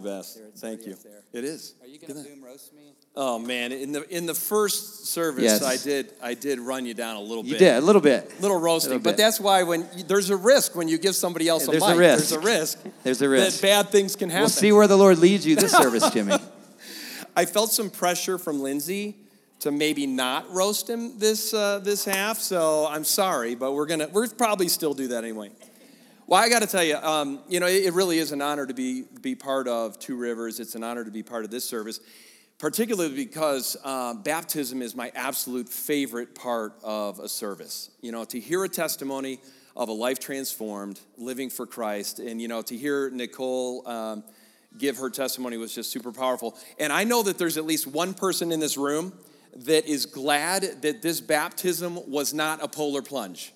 best. There, Thank you. there. It is. Are you gonna boom roast me? Oh man, in the in the first service, Yes. I did I did run you down a little You bit. did a little bit. little roasting, Little but that's why when you, there's a risk when you give somebody else a There's a mic, risk. there's a risk There's a risk. that bad things can happen. We'll see where the Lord leads you this service, Jimmy. I felt some pressure from Lindsay to maybe not roast him this uh, this half, so I'm sorry, but we're gonna we're probably still do that anyway. Well, I got to tell you, um, you know, it, really is an honor to be be part of Two Rivers. It's an honor to be part of this service, particularly because uh, baptism is my absolute favorite part of a service. You know, to hear a testimony of a life transformed, living for Christ, and you know, to hear Nicole. Um, give her testimony was just super powerful. And I know that there's at least one person in this room that is glad that this baptism was not a polar plunge.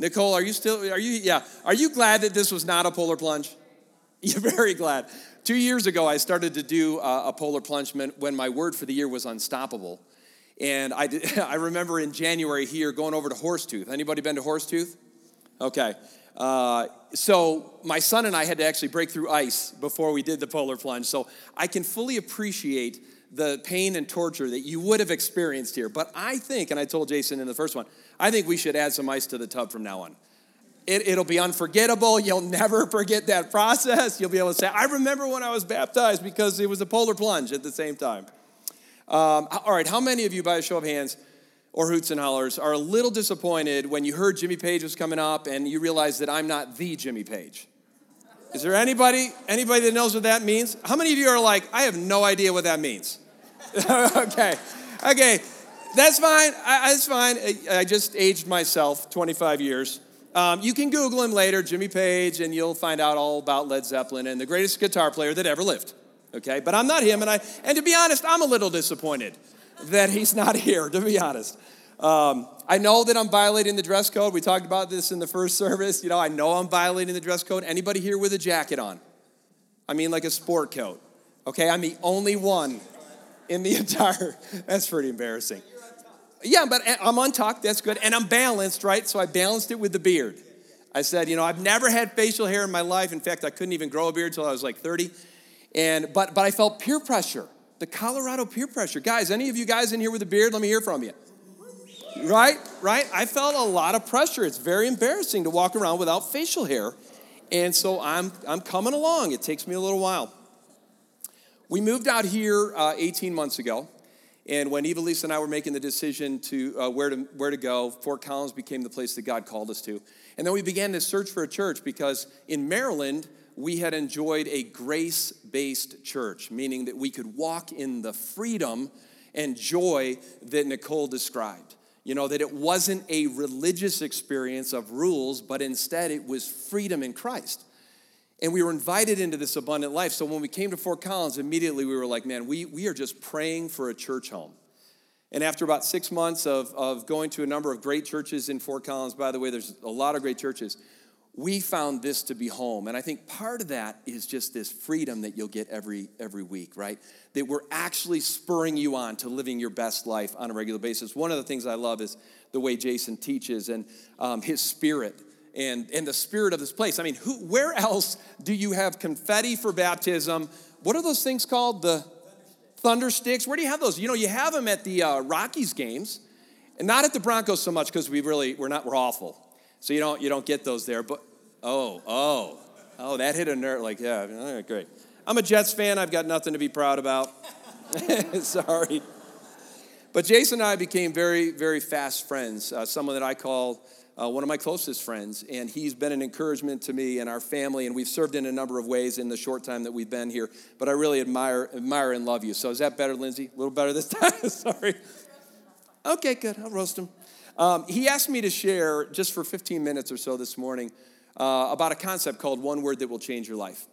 Nicole, are you still, are you, yeah, are you glad that this was not a polar plunge? You're very glad. Two years ago, I started to do uh, a polar plunge when- my word for the year was unstoppable. And I, did, I remember in January here going over to Horsetooth. Anybody been to Horsetooth? Okay. Uh, so my son and I had to actually break through ice before we did the polar plunge. So I can fully appreciate the pain and torture that you would have experienced here. But I think, and I told Jason in the first one, I think we should add some ice to the tub from now on. It, it'll be unforgettable. You'll never forget that process. You'll be able to say, I remember when I was baptized because it was a polar plunge at the same time. Um, all right, how many of you, by a show of hands, or hoots and hollers, are a little disappointed when you heard Jimmy Page was coming up and you realize that I'm not the Jimmy Page? Is there anybody anybody that knows what that means? How many of you are like, I have no idea what that means? okay, okay, that's fine. I, that's fine. I, I just aged myself 25 years. Um, you can Google him later, Jimmy Page, and you'll find out all about Led Zeppelin and the greatest guitar player that ever lived. Okay, but I'm not him, and I and to be honest, I'm a little disappointed that he's not here. To be honest, um, I know that I'm violating the dress code. We talked about this in the first service. You know, I know I'm violating the dress code. Anybody here with a jacket on? I mean, like a sport coat. Okay, I'm the only one in the entire. That's pretty embarrassing. Yeah, but I'm untucked. That's good, and I'm balanced, right? So I balanced it with the beard. I said, you know, I've never had facial hair in my life. In fact, I couldn't even grow a beard until I was like 30. And but but I felt peer pressure, the Colorado peer pressure. Guys, any of you guys in here with a beard? Let me hear from you. Right, right. I felt a lot of pressure. It's very embarrassing to walk around without facial hair, and so I'm I'm coming along. It takes me a little while. We moved out here uh, 18 months ago, and when Eva Lisa and I were making the decision to uh, where to where to go, Fort Collins became the place that God called us to. And then we began to search for a church because in Maryland we had enjoyed a grace-based church, meaning that we could walk in the freedom and joy that Nicole described. You know, that it wasn't a religious experience of rules, but instead it was freedom in Christ. And we were invited into this abundant life. So when we came to Fort Collins, immediately we were like, man, we, we are just praying for a church home. And after about six months of, of going to a number of great churches in Fort Collins, by the way, there's a lot of great churches, we found this to be home. And I think part of that is just this freedom that you'll get every, every week, right? That we're actually spurring you on to living your best life on a regular basis. One of the things I love is the way Jason teaches and um, his spirit and, and the spirit of this place. I mean, who, where else do you have confetti for baptism? What are those things called? The thunder sticks? Where do you have those? You know, you have them at the uh, Rockies games, and not at the Broncos so much because we really we're not we're awful. So you don't you don't get those there. But oh oh oh that hit a nerve. Like yeah, great. I'm a Jets fan. I've got nothing to be proud about. Sorry. But Jason and I became very, very fast friends. Uh, someone that I call uh, one of my closest friends, and he's been an encouragement to me and our family, and we've served in a number of ways in the short time that we've been here. But I really admire, admire and love you. So is that better, Lindsay? A little better this time. Sorry. Okay, good. I'll roast him. Um, he asked me to share just for 15 minutes or so this morning uh, about a concept called "One Word That Will Change Your Life."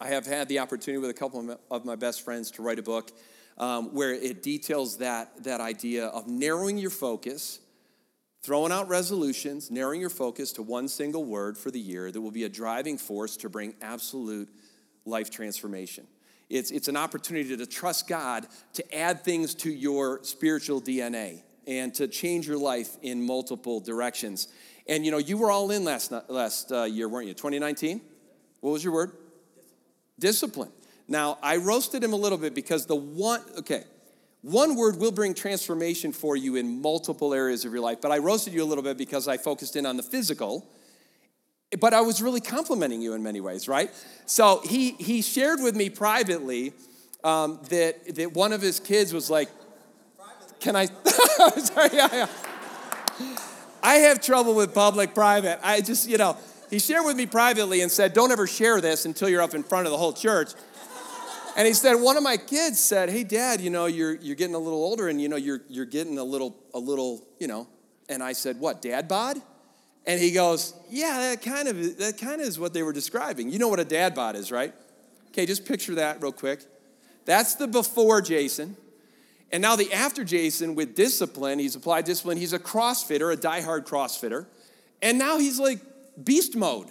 I have had the opportunity with a couple of my- best friends to write a book um, where it details that, that idea of narrowing your focus, throwing out resolutions, narrowing your focus to one single word for the year that will be a driving force to bring absolute life transformation. It's, it's an opportunity to trust God to add things to your spiritual DNA and to change your life in multiple directions. And you know, you were all in last, last uh, year, weren't you? 2019? What was your word? Discipline. Now, I roasted him a little bit because the one, okay, one word will bring transformation for you in multiple areas of your life, but I roasted you a little bit because I focused in on the physical. But I was really complimenting you in many ways, right? So he, he shared with me privately um, that, that one of his kids was like, Can I? Sorry, yeah, yeah. I have trouble with public private. I just, you know, he shared with me privately and said, Don't ever share this until you're up in front of the whole church. And he said, one of my kids said, Hey dad, you know, you're you're getting a little older and you know you're you're getting a little, a little, you know. And I said, What, dad bod? And he goes, Yeah, that kind of that kind of is what they were describing. You know what a dad bod is, right? Okay, just picture that real quick. That's the before Jason. And now the after Jason with discipline, he's applied discipline. He's a CrossFitter, a diehard CrossFitter. And now he's like beast mode.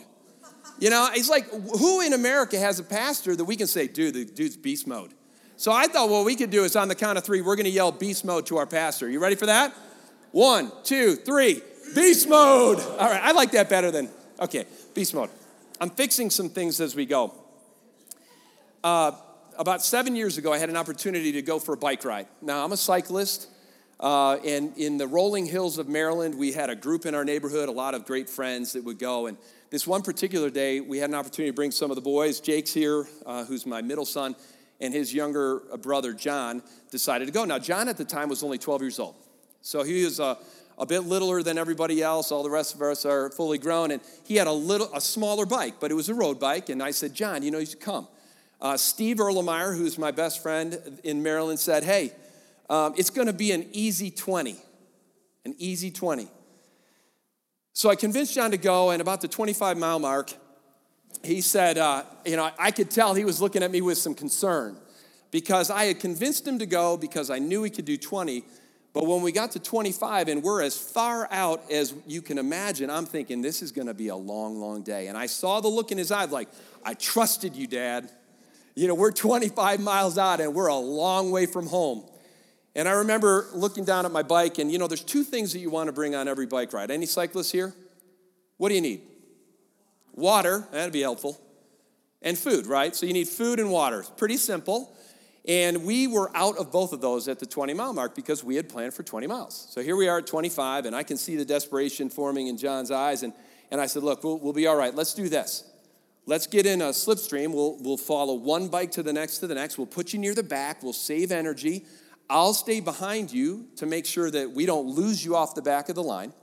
You know, it's like who in America has a pastor that we can say, dude, the dude's beast mode. So I thought what we could do is on the count of three, we're gonna yell beast mode to our pastor. You ready for that? One, two, three, beast mode. All right, I like that better than, okay, beast mode. I'm fixing some things as we go. Uh, about seven years ago, I had an opportunity to go for a bike ride. Now, I'm a cyclist, uh, and in the rolling hills of Maryland, we had a group in our neighborhood, a lot of great friends that would go. And this one particular day, we had an opportunity to bring some of the boys. Jake's here, uh, who's my middle son, and his younger brother, John, decided to go. Now, John at the time was only 12 years old. So he was a, a bit littler than everybody else. All the rest of us are fully grown. And he had a little, a smaller bike, but it was a road bike. And I said, John, you know, you should come. Uh, Steve Erlemeyer, who's my best friend in Maryland, said, hey, um, it's going to be an easy 20. An easy 20. So I convinced John to go, and about the 25 mile mark, he said, uh, you know, I could tell he was looking at me with some concern because I had convinced him to go because I knew he could do 20. But when we got to 25 and we're as far out as you can imagine, I'm thinking this is going to be a long, long day. And I saw the look in his eyes like, I trusted you, Dad. You know, we're 25 miles out and we're a long way from home. And I remember looking down at my bike, and you know, there's two things that you want to bring on every bike ride. Any cyclists here? What do you need? Water, that'd be helpful. And food, right? So you need food and water. Pretty simple. And we were out of both of those at the 20 mile mark because we had planned for 20 miles. So here we are at 25, and I can see the desperation forming in John's eyes. And, and I said, Look, we'll, we'll be all right. Let's do this. Let's get in a slipstream. We'll, we'll follow one bike to the next to the next. We'll put you near the back. We'll save energy. I'll stay behind you to make sure that we don't lose you off the back of the line.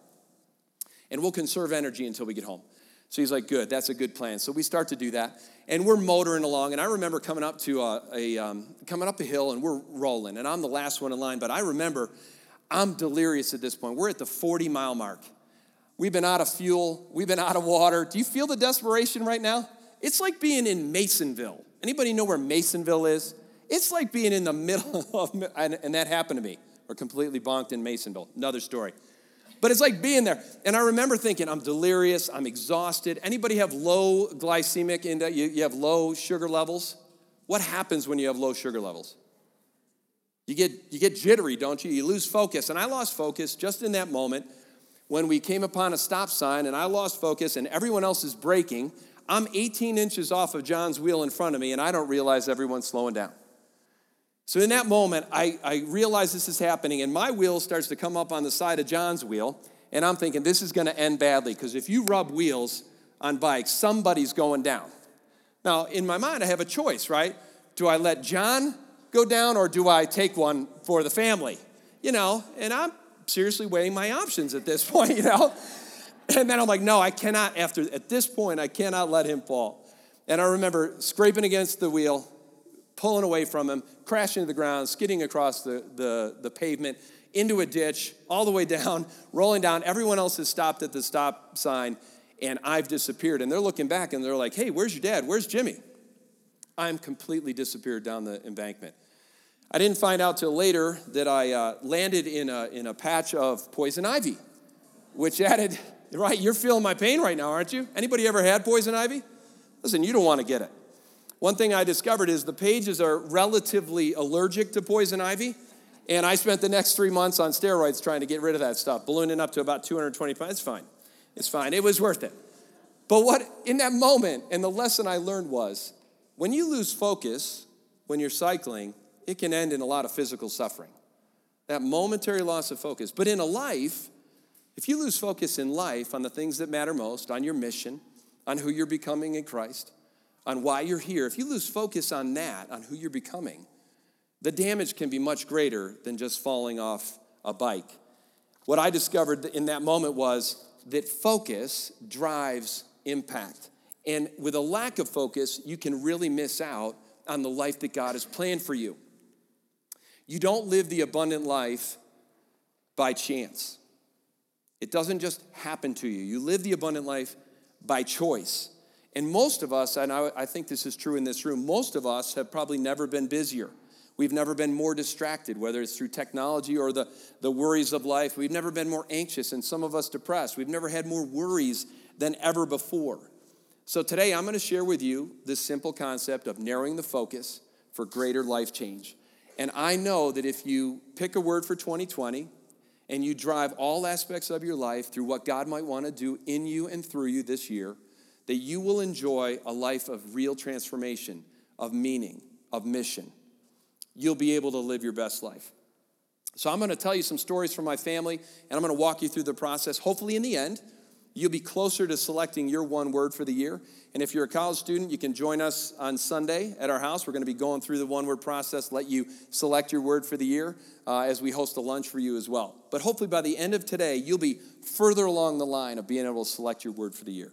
And we'll conserve energy until we get home. So he's like, good, that's a good plan. So we start to do that. And we're motoring along. And I remember coming up to a, a um, coming up a hill and we're rolling. And I'm the last one in line, but I remember I'm delirious at this point. We're at the 40 mile mark. We've been out of fuel, we've been out of water. Do you feel the desperation right now? It's like being in Masonville. Anybody know where Masonville is? It's like being in the middle of, and, and that happened to me. We're completely bonked in Masonville. Another story. But it's like being there. And I remember thinking, I'm delirious, I'm exhausted. Anybody have low glycemic index? You, you have low sugar levels? What happens when you have low sugar levels? You get, you get jittery, don't you? You lose focus. And I lost focus just in that moment when we came upon a stop sign and I lost focus and everyone else is braking. I'm 18 inches off of John's wheel in front of me and I don't realize everyone's slowing down. So in that moment, I, I realize this is happening, and my wheel starts to come up on the side of John's wheel, and I'm thinking this is going to end badly because if you rub wheels on bikes, somebody's going down. Now, in my mind, I have a choice, right? Do I let John go down or do I take one for the family? You know, and I'm seriously weighing my options at this point, you know? And then I'm like, no, I cannot, after, at this point, I cannot let him fall. And I remember scraping against the wheel, pulling away from him, crashing to the ground, skidding across the, the, the pavement, into a ditch, all the way down, rolling down. Everyone else has stopped at the stop sign, and I've disappeared. And they're looking back and they're like, hey, where's your dad? Where's Jimmy? I'm completely disappeared down the embankment. I didn't find out till later that I uh, landed in a, in a patch of poison ivy, which added, right, you're feeling my pain right now, aren't you? Anybody ever had poison ivy? Listen, you don't want to get it. One thing I discovered is the pages are relatively allergic to poison ivy. And I spent the next three months on steroids trying to get rid of that stuff, ballooning up to about 225. It's fine. It's fine. It was worth it. But what, in that moment, and the lesson I learned was When you lose focus when you're cycling, it can end in a lot of physical suffering. That momentary loss of focus. But in a life, if you lose focus in life on the things that matter most, on your mission, on who you're becoming in Christ, on why you're here, if you lose focus on that, on who you're becoming, the damage can be much greater than just falling off a bike. What I discovered in that moment was that focus drives impact. And with a lack of focus, you can really miss out on the life that God has planned for you. You don't live the abundant life by chance. It doesn't just happen to you. You live the abundant life by choice. And most of us, and I, I, think this is true in this room, most of us have probably never been busier. We've never been more distracted, whether it's through technology or the, the worries of life. We've never been more anxious, and some of us depressed. We've never had more worries than ever before. So today I'm going to share with you this simple concept of narrowing the focus for greater life change. And I know that if you pick a word for 2020 and you drive all aspects of your life through what God might want to do in you and through you this year, that you will enjoy a life of real transformation, of meaning, of mission. You'll be able to live your best life. So, I'm going to tell you some stories from my family, and I'm going to walk you through the process. Hopefully, in the end, you'll be closer to selecting your one word for the year. And if you're a college student, you can join us on Sunday at our house. We're going to be going through the one word process, let you select your word for the year uh, as we host a lunch for you as well. But hopefully, by the end of today, you'll be further along the line of being able to select your word for the year.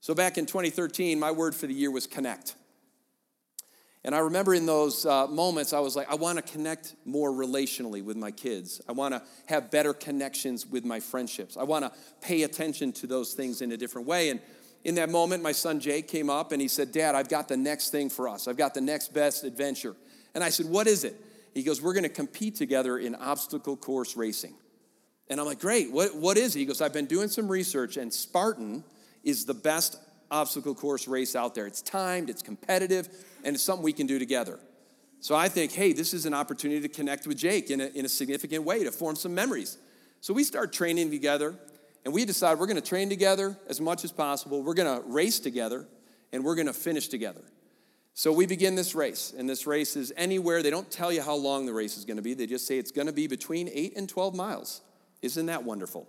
So, back in 2013, my word for the year was connect. And I remember in those uh, moments, I was like, I want to connect more relationally with my kids. I want to have better connections with my friendships. I want to pay attention to those things in a different way. And in that moment, my son Jake came up and he said, Dad, I've got the next thing for us. I've got the next best adventure. And I said, What is it? He goes, We're going to compete together in obstacle course racing. And I'm like, Great, what, what is it? He goes, I've been doing some research, and Spartan is the best obstacle course race out there. It's timed, it's competitive, and it's something we can do together. So I think, hey, this is an opportunity to connect with Jake in a, in a significant way, to form some memories. So we start training together, and we decide we're gonna train together as much as possible. We're gonna race together, and we're gonna finish together. So we begin this race, and this race is anywhere. They don't tell you how long the race is gonna be, they just say it's gonna be between 8 and 12 miles. Isn't that wonderful?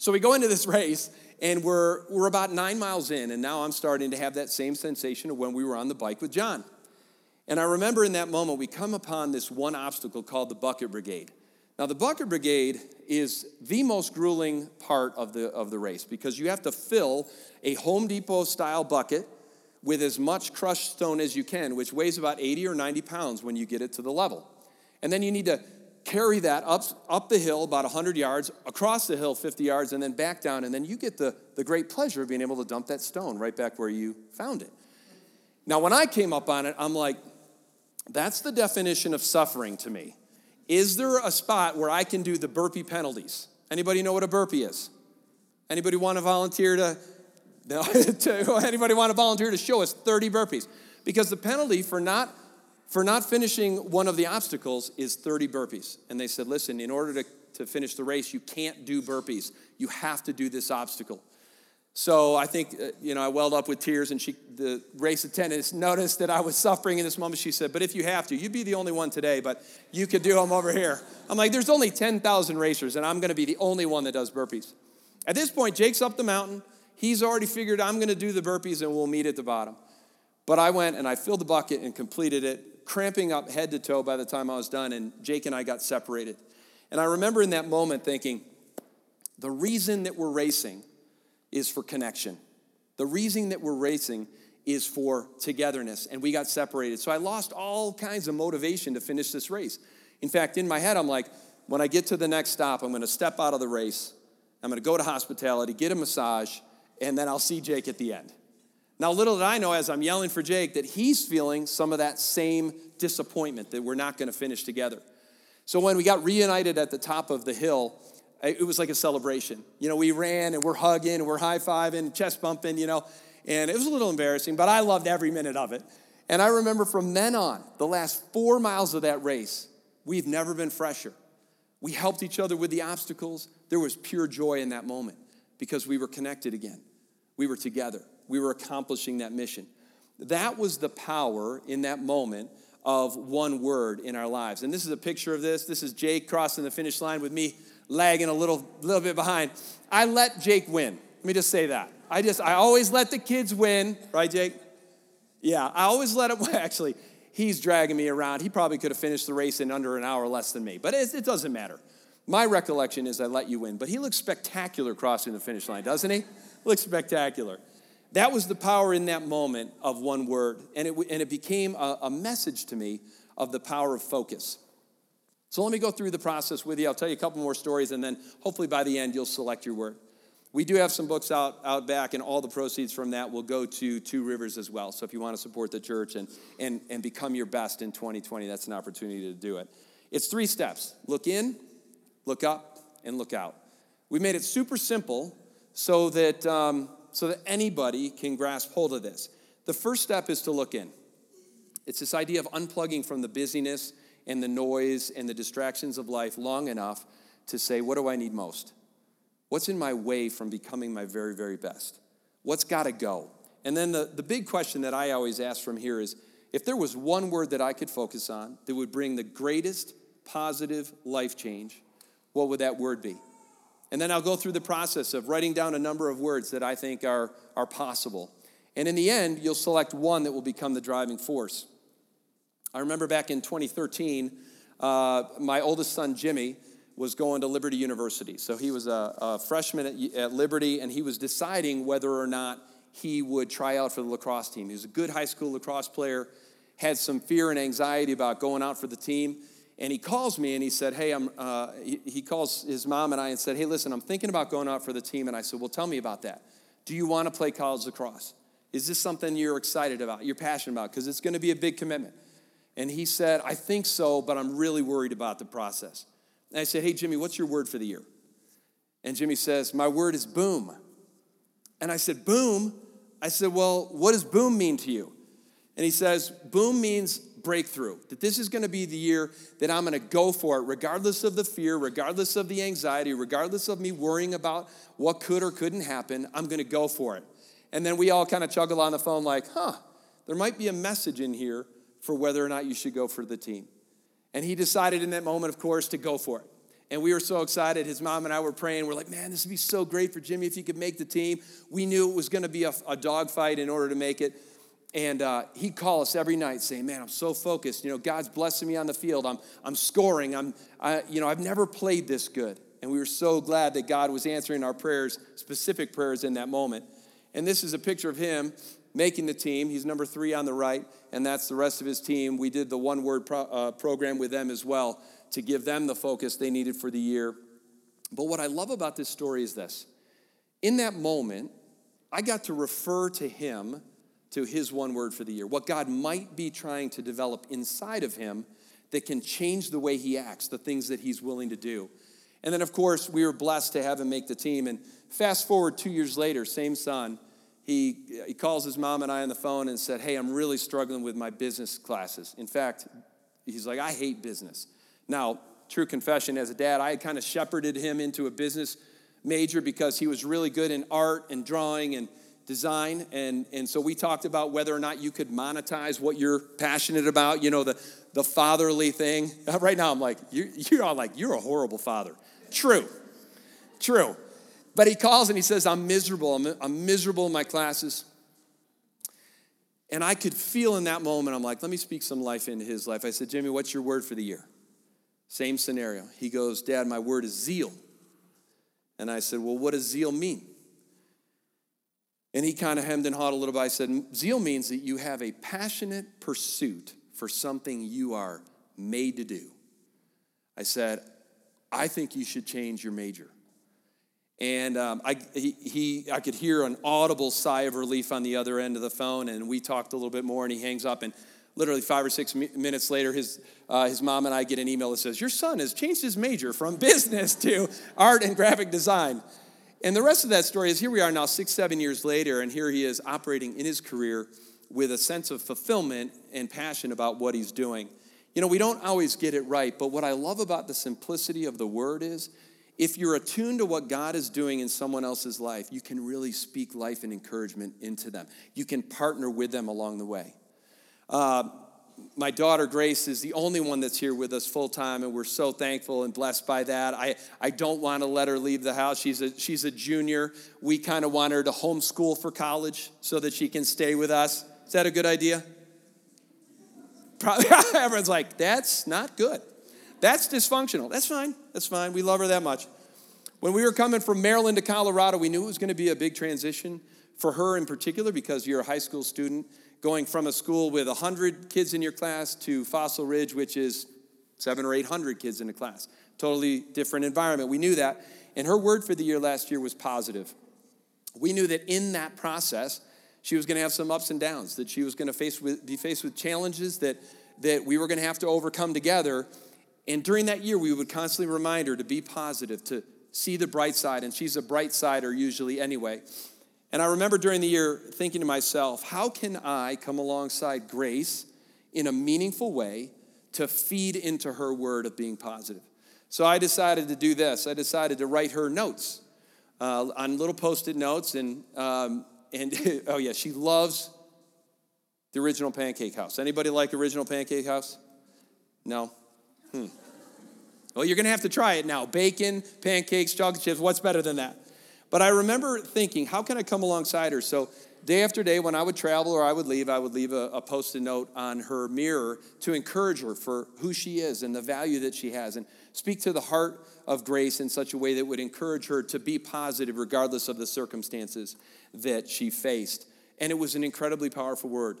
So we go into this race, and we're, we're about nine miles in, and now I'm starting to have that same sensation of when we were on the bike with John. And I remember in that moment, we come upon this one obstacle called the Bucket Brigade. Now, the Bucket Brigade is the most grueling part of the, of the race because you have to fill a Home Depot style bucket with as much crushed stone as you can, which weighs about 80 or 90 pounds when you get it to the level. And then you need to carry that up, up the hill about 100 yards, across the hill 50 yards, and then back down. And then you get the, the great pleasure of being able to dump that stone right back where you found it. Now, when I came up on it, I'm like, that's the definition of suffering to me. Is there a spot where I can do the burpee penalties? Anybody know what a burpee is? Anybody want to volunteer to, no, to anybody want to volunteer to show us 30 burpees? Because the penalty for not for not finishing one of the obstacles is 30 burpees. And they said, listen, in order to, to finish the race, you can't do burpees. You have to do this obstacle. So I think, uh, you know, I welled up with tears, and she, the race attendant noticed that I was suffering in this moment. She said, But if you have to, you'd be the only one today, but you could do them over here. I'm like, There's only 10,000 racers, and I'm going to be the only one that does burpees. At this point, Jake's up the mountain. He's already figured I'm going to do the burpees, and we'll meet at the bottom. But I went and I filled the bucket and completed it cramping up head to toe by the time I was done, and Jake and I got separated. And I remember in that moment thinking, the reason that we're racing is for connection. The reason that we're racing is for togetherness, and we got separated. So I lost all kinds of motivation to finish this race. In fact, in my head, I'm like, when I get to the next stop, I'm gonna step out of the race, I'm gonna go to hospitality, get a massage, and then I'll see Jake at the end. Now, little did I know as I'm yelling for Jake that he's feeling some of that same disappointment that we're not going to finish together. So when we got reunited at the top of the hill, it was like a celebration. You know, we ran and we're hugging and we're high fiving, chest bumping, you know, and it was a little embarrassing, but I loved every minute of it. And I remember from then on, the last four miles of that race, we've never been fresher. We helped each other with the obstacles. There was pure joy in that moment because we were connected again. We were together we were accomplishing that mission. That was the power in that moment of one word in our lives. And this is a picture of this. This is Jake crossing the finish line with me lagging a little, little bit behind. I let Jake win. Let me just say that. I just, I always let the kids win, right, Jake? Yeah, I always let him, actually, he's dragging me around. He probably could have finished the race in under an hour less than me, but it, it doesn't matter. My recollection is I let you win, but he looks spectacular crossing the finish line, doesn't he? Looks spectacular. That was the power in that moment of one word, and it, and it became a, a message to me of the power of focus. So let me go through the process with you. I'll tell you a couple more stories, and then hopefully by the end you'll select your word. We do have some books out, out back, and all the proceeds from that will go to Two Rivers as well. So if you want to support the church and, and, and become your best in 2020, that's an opportunity to do it. It's three steps look in, look up, and look out. We made it super simple so that, um, so that anybody can grasp hold of this. The first step is to look in. It's this idea of unplugging from the busyness and the noise and the distractions of life long enough to say, what do I need most? What's in my way from becoming my very, very best? What's got to go? And then the, the big question that I always ask from here is if there was one word that I could focus on that would bring the greatest positive life change, what would that word be? And then I'll go through the process of writing down a number of words that I think are, are possible. And in the end, you'll select one that will become the driving force. I remember back in 2013, uh, my oldest son, Jimmy, was going to Liberty University. So he was a, a freshman at, at, Liberty, and he was deciding whether or not he would try out for the lacrosse team. He was a good high school lacrosse player, had some fear and anxiety about going out for the team. And he calls me and he said, Hey, I'm, uh, he, he calls his mom and I and said, Hey, listen, I'm thinking about going out for the team. And I said, Well, tell me about that. Do you want to play college lacrosse? Is this something you're excited about, you're passionate about? Because it's going to be a big commitment. And he said, I think so, but I'm really worried about the process. And I said, Hey, Jimmy, what's your word for the year? And Jimmy says, My word is boom. And I said, Boom? I said, Well, what does boom mean to you? And he says, Boom means breakthrough, that this is going to be the year that I'm going to go for it, regardless of the fear, regardless of the anxiety, regardless of me worrying about what could or couldn't happen. I'm going to go for it. And then we all kind of chuckle on the phone, like, huh, there might be a message in here for whether or not you should go for the team. And he decided in that moment, of course, to go for it. And we were so excited. His mom and I were praying. We're like, man, this would be so great for Jimmy if he could make the team. We knew it was going to be a, a dogfight in order to make it. And uh, he'd call us every night saying, man, I'm so focused. You know, God's blessing me on the field. I'm, I'm scoring. I'm, I, you know, I've never played this good. And we were so glad that God was answering our prayers, specific prayers in that moment. And this is a picture of him making the team. He's number three on the right, and that's the rest of his team. We did the one word pro, uh, program with them as well to give them the focus they needed for the year. But what I love about this story is this in that moment, I got to refer to him to his one word for the year, what God might be trying to develop inside of him that can change the way he acts, the things that he's willing to do. And then, of course, we were blessed to have him make the team. And fast forward two years later, same son, he, he calls his mom and I on the phone and said, Hey, I'm really struggling with my business classes. In fact, he's like, I hate business. Now, true confession, as a dad, I had kind of shepherded him into a business major because he was really good in art and drawing and design. And, and so we talked about whether or not you could monetize what you're passionate about, you know, the, the fatherly thing. Right now, I'm like, you're, you're all like, you're a horrible father. True, true. But he calls and he says, I'm miserable. I'm, I'm miserable in my classes. And I could feel in that moment, I'm like, let me speak some life into his life. I said, Jimmy, what's your word for the year? Same scenario. He goes, Dad, my word is zeal. And I said, Well, what does zeal mean? And he kind of hemmed and hawed a little bit. I said, Zeal means that you have a passionate pursuit for something you are made to do. I said, I think you should change your major. And um, I, he, he, I could hear an audible sigh of relief on the other end of the phone, and we talked a little bit more, and he hangs up. And literally five or six minutes later, his, uh, his mom and I get an email that says, Your son has changed his major from business to art and graphic design. And the rest of that story is here we are now, six, seven years later, and here he is operating in his career with a sense of fulfillment and passion about what he's doing. You know, we don't always get it right, but what I love about the simplicity of the word is if you're attuned to what God is doing in someone else's life, you can really speak life and encouragement into them. You can partner with them along the way. Uh, my daughter Grace is the only one that's here with us full time, and we're so thankful and blessed by that. I, I don't want to let her leave the house. She's a, she's a junior. We kind of want her to homeschool for college so that she can stay with us. Is that a good idea? Probably, everyone's like, that's not good. That's dysfunctional. That's fine. That's fine. We love her that much. When we were coming from Maryland to Colorado, we knew it was going to be a big transition for her in particular because you're a high school student going from a school with 100 kids in your class to Fossil Ridge, which is seven or 800 kids in a class. Totally different environment. We knew that. And her word for the year last year was positive. We knew that in that process, she was going to have some ups and downs, that she was going to face with, be faced with challenges that, that we were going to have to overcome together. And during that year, we would constantly remind her to be positive, to see the bright side. And she's a bright sider usually anyway. And I remember during the year thinking to myself, how can I come alongside Grace in a meaningful way to feed into her word of being positive? So I decided to do this. I decided to write her notes uh, on little post-it notes, and um, and oh yeah, she loves the original Pancake House. Anybody like original Pancake House? No. Hmm. Well, you're going to have to try it now. Bacon, pancakes, chocolate chips. What's better than that? But I remember thinking, how can I come alongside her? So day after day, when I would travel or I would leave, I would leave a, a post-it note on her mirror to encourage her for who she is and the value that she has, and speak to the heart of grace in such a way that would encourage her to be positive regardless of the circumstances that she faced. And it was an incredibly powerful word.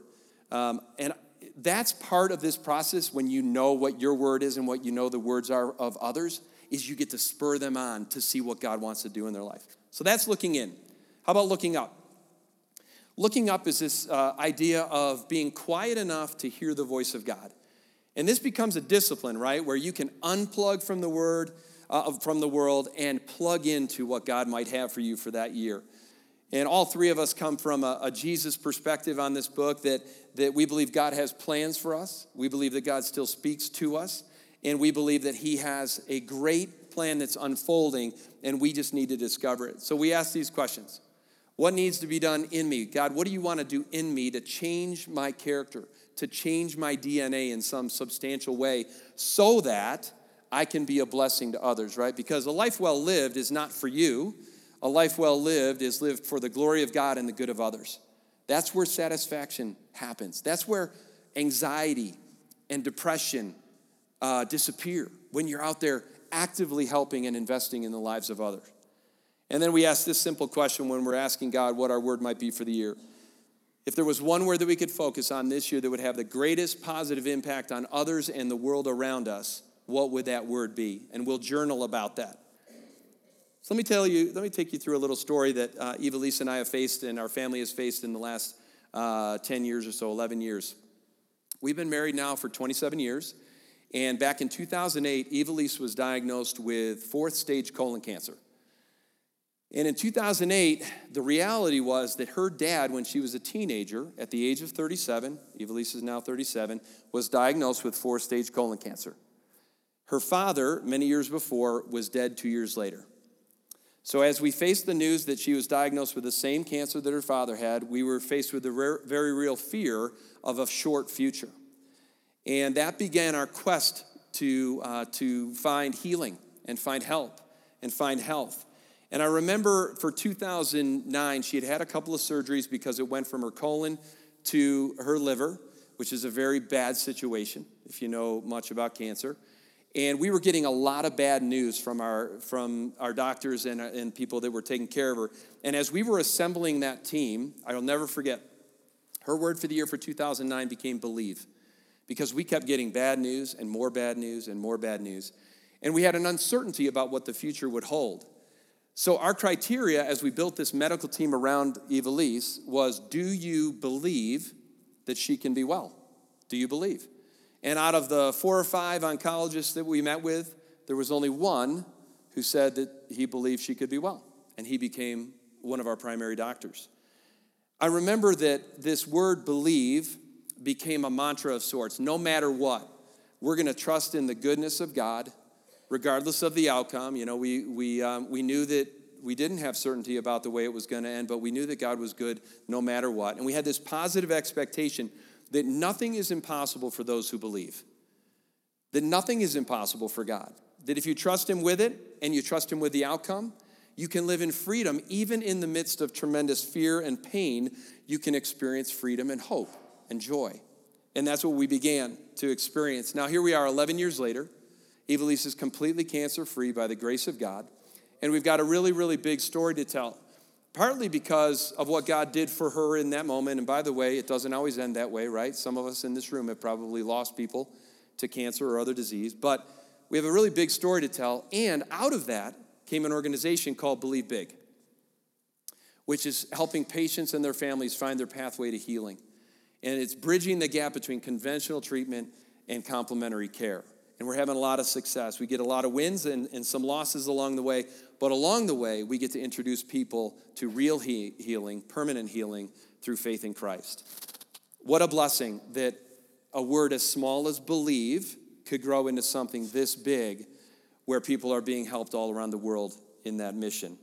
Um, and that's part of this process when you know what your word is and what you know the words are of others is you get to spur them on to see what God wants to do in their life. So that's looking in. How about looking up? Looking up is this uh, idea of being quiet enough to hear the voice of God. And this becomes a discipline, right? Where you can unplug from the word, uh, from the world, and plug into what God might have for you for that year. And all three of us come from a, a, Jesus perspective on this book that, that we believe God has plans for us. We believe that God still speaks to us. And we believe that He has a great plan that's unfolding, and we just need to discover it. So we ask these questions What needs to be done in me? God, what do you want to do in me to change my character, to change my DNA in some substantial way so that I can be a blessing to others, right? Because a life well lived is not for you a life well lived is lived for the glory of God and the good of others. That's where satisfaction happens. That's where anxiety and depression uh, disappear when you're out there actively helping and investing in the lives of others. And then we ask this simple question when we're asking God what our word might be for the year. If there was one word that we could focus on this year that would have the greatest positive impact on others and the world around us, what would that word be? And we'll journal about that. So let me tell you, let me take you through a little story that uh, Eva Lisa and I have faced and our family has faced in the last uh, 10 years or so, 11 years. We've been married now for 27 years. And back in 2008, Eva Lisa was diagnosed with fourth stage colon cancer. And in 2008, the reality was that her dad, when she was a teenager, at the age of 37, Eva Lisa is now 37, was diagnosed with fourth stage colon cancer. Her father, many years before, was dead two years later. So, as we faced the news that she was diagnosed with the same cancer that her father had, we were faced with the very real fear of a short future. And that began our quest to, uh, to find healing and find help and find health. And I remember for 2009, she had had a couple of surgeries because it went from her colon to her liver, which is a very bad situation if you know much about cancer. And we were getting a lot of bad news from our, from our doctors and, and people that were taking care of her. And as we were assembling that team, I'll never forget, her word for the year for 2009 became believe because we kept getting bad news and more bad news and more bad news. And we had an uncertainty about what the future would hold. So, our criteria as we built this medical team around Evelise was do you believe that she can be well? Do you believe? And out of the four or five oncologists that we met with, there was only one who said that he believed she could be well. And he became one of our primary doctors. I remember that this word believe became a mantra of sorts. No matter what, we're going to trust in the goodness of God. regardless of the outcome. You know, we, we, um, we knew that we didn't have certainty about the way it was going to end, but we knew that God was good no matter what. And we had this positive expectation that nothing is impossible for those who believe, that nothing is impossible for God. That if you trust Him with it and you trust Him with the outcome, you can live in freedom even in the midst of tremendous fear and pain. You can experience freedom and hope and joy. And that's what we began to experience. Now, here we are 11 years later. Evelise is completely cancer free by the grace of God. And we've got a really, really big story to tell, partly because of what God did for her in that moment. And by the way, it doesn't always end that way, right? Some of us in this room have probably lost people to cancer or other disease. But we have a really big story to tell. And out of that came an organization called Believe Big, which is helping patients and their families find their pathway to healing. And it's bridging the gap between conventional treatment and complementary care and we're having a lot of success. We get a lot of wins and, and some losses along the way, but along the way, we get to introduce people to real he- healing, permanent healing through faith in Christ. What a blessing that a word as small as believe could grow into something this big where people are being helped all around the world in that mission.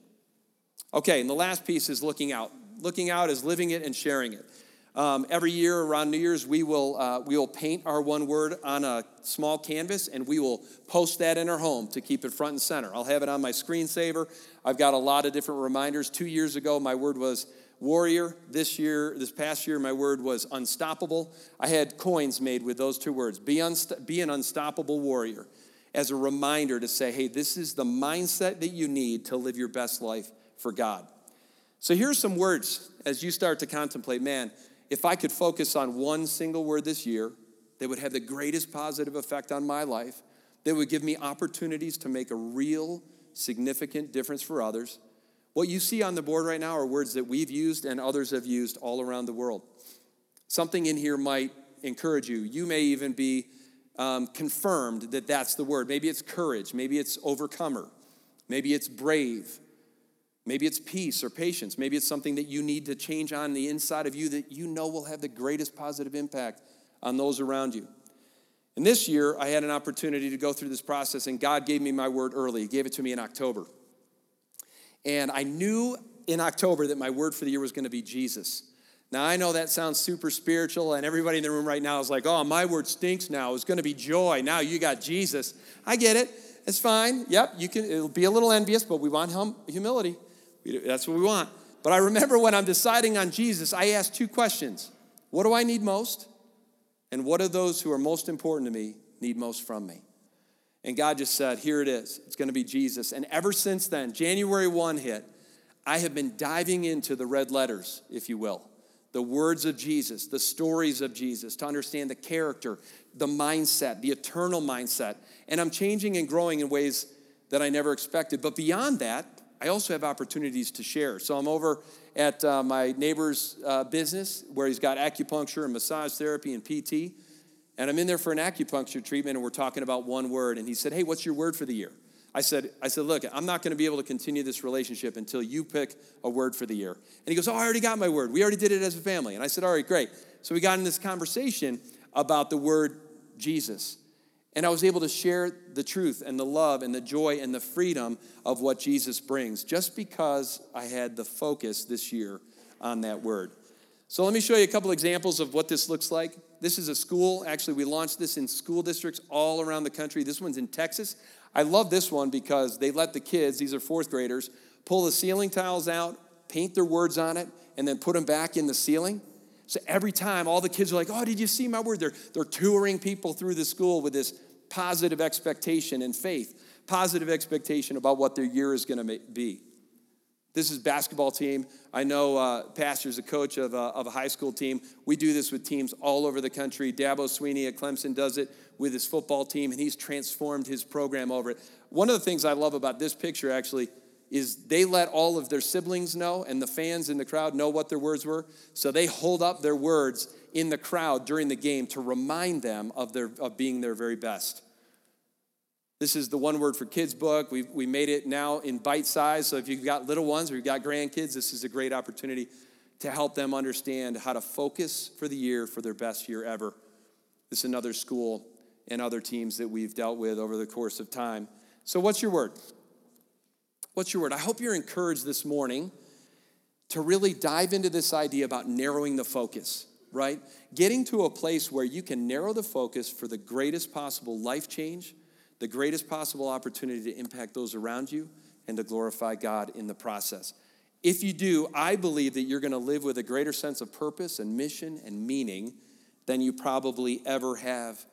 Okay, and the last piece is looking out. Looking out is living it and sharing it. Um, every year around New Year's, we will, uh, we will paint our one word on a small canvas and we will post that in our home to keep it front and center. I'll have it on my screensaver. I've got a lot of different reminders. Two years ago, my word was warrior. This year, this past year, my word was unstoppable. I had coins made with those two words be, unst- be an unstoppable warrior as a reminder to say, hey, this is the mindset that you need to live your best life for God. So here's some words as you start to contemplate man, if I could focus on one single word this year that would have the greatest positive effect on my life, that would give me opportunities to make a real, significant difference for others, what you see on the board right now are words that we've used and others have used all around the world. Something in here might encourage you. You may even be um, confirmed that that's the word. Maybe it's courage, maybe it's overcomer, maybe it's brave, Maybe it's peace or patience. Maybe it's something that you need to change on the inside of you that you know will have the greatest positive impact on those around you. And this year, I had an opportunity to go through this process, and God gave me my word early. He gave it to me in October. And I knew in October that my word for the year was going to be Jesus. Now, I know that sounds super spiritual, and everybody in the room right now is like, oh, my word stinks now. It's going to be joy. Now you got Jesus. I get it. It's fine. Yep, you can, it'll be a little envious, but we want hum, humility. That's what we want. But I remember when I'm deciding on Jesus, I ask two questions What do I need most? And what do those who are most important to me need most from me? And God just said, Here it is. It's going to be Jesus. And ever since then, January 1 hit, I have been diving into the red letters, if you will, the words of Jesus, the stories of Jesus, to understand the character, the mindset, the eternal mindset. And I'm changing and growing in ways that I never expected. But beyond that, I also have opportunities to share. So I'm over at uh, my neighbor's uh, business where he's got acupuncture and massage therapy and PT. And I'm in there for an acupuncture treatment and we're talking about one word. And he said, Hey, what's your word for the year? I said, I said, look, I'm not going to be able to continue this relationship until you pick a word for the year. And he goes, Oh, I already got my word. We already did it as a family. And I said, All right, great. So we got in this conversation about the word Jesus. And I was able to share the truth and the love and the joy and the freedom of what Jesus brings just because I had the focus this year on that word. So let me show you a couple examples of what this looks like. This is a school. Actually, we launched this in school districts all around the country. This one's in Texas. I love this one because they let the kids, these are fourth graders, pull the ceiling tiles out, paint their words on it, and then put them back in the ceiling. So every time, all the kids are like, Oh, did you see my word? They're, they're touring people through the school with this positive expectation and faith, positive expectation about what their year is going to be. This is basketball team. I know uh, Pastor's a coach of a, of a high school team. We do this with teams all over the country. Dabo Swinney at Clemson does it with his football team, and he's transformed his program over it. One of the things I love about this picture actually is they let all of their siblings know and the fans in the crowd know what their words were. So they hold up their words in the crowd during the game to remind them of, their, of being their very best. This is the One Word for Kids book. we we made it now in bite size. So if you've got little ones or you've got grandkids, this is a great opportunity to help them understand how to focus for the year for their best year ever. This is another school and other teams that we've dealt with over the course of time. So, what's your word? What's your word? I hope you're encouraged this morning to really dive into this idea about narrowing the focus, right? Getting to a place where you can narrow the focus for the greatest possible life change, the greatest possible opportunity to impact those around you, and to glorify God in the process. If you do, I believe that you're going to live with a greater sense of purpose and mission and meaning than you probably ever have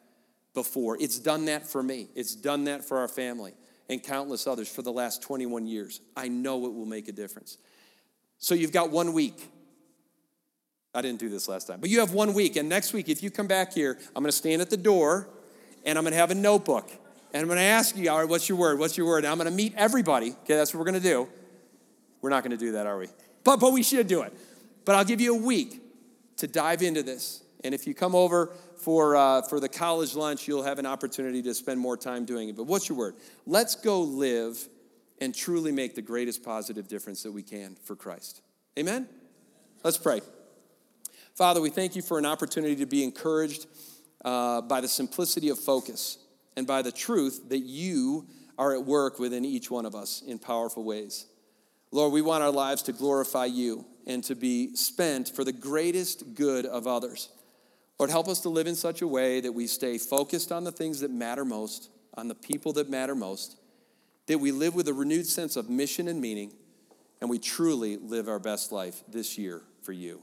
before. It's done that for me, it's done that for our family and countless others for the last 21 years. I know it will make a difference. So you've got one week. I didn't do this last time, but you have one week. And next week, if you come back here, I'm going to stand at the door and I'm going to have a notebook. And I'm going to ask you, all right, what's your word? What's your word? And I'm going to meet everybody. Okay, that's what we're going to do. We're not going to do that, are we? But, but we should do it. But I'll give you a week to dive into this. And if you come over for, uh, for the college lunch, you'll have an opportunity to spend more time doing it. But what's your word? Let's go live and truly make the greatest positive difference that we can for Christ. Amen? Let's pray. Father, we thank you for an opportunity to be encouraged uh, by the simplicity of focus and by the truth that you are at work within each one of us in powerful ways. Lord, we want our lives to glorify you and to be spent for the greatest good of others. Lord, help us to live in such a way that we stay focused on the things that matter most, on the people that matter most, that we live with a renewed sense of mission and meaning, and we truly live our best life this year for you.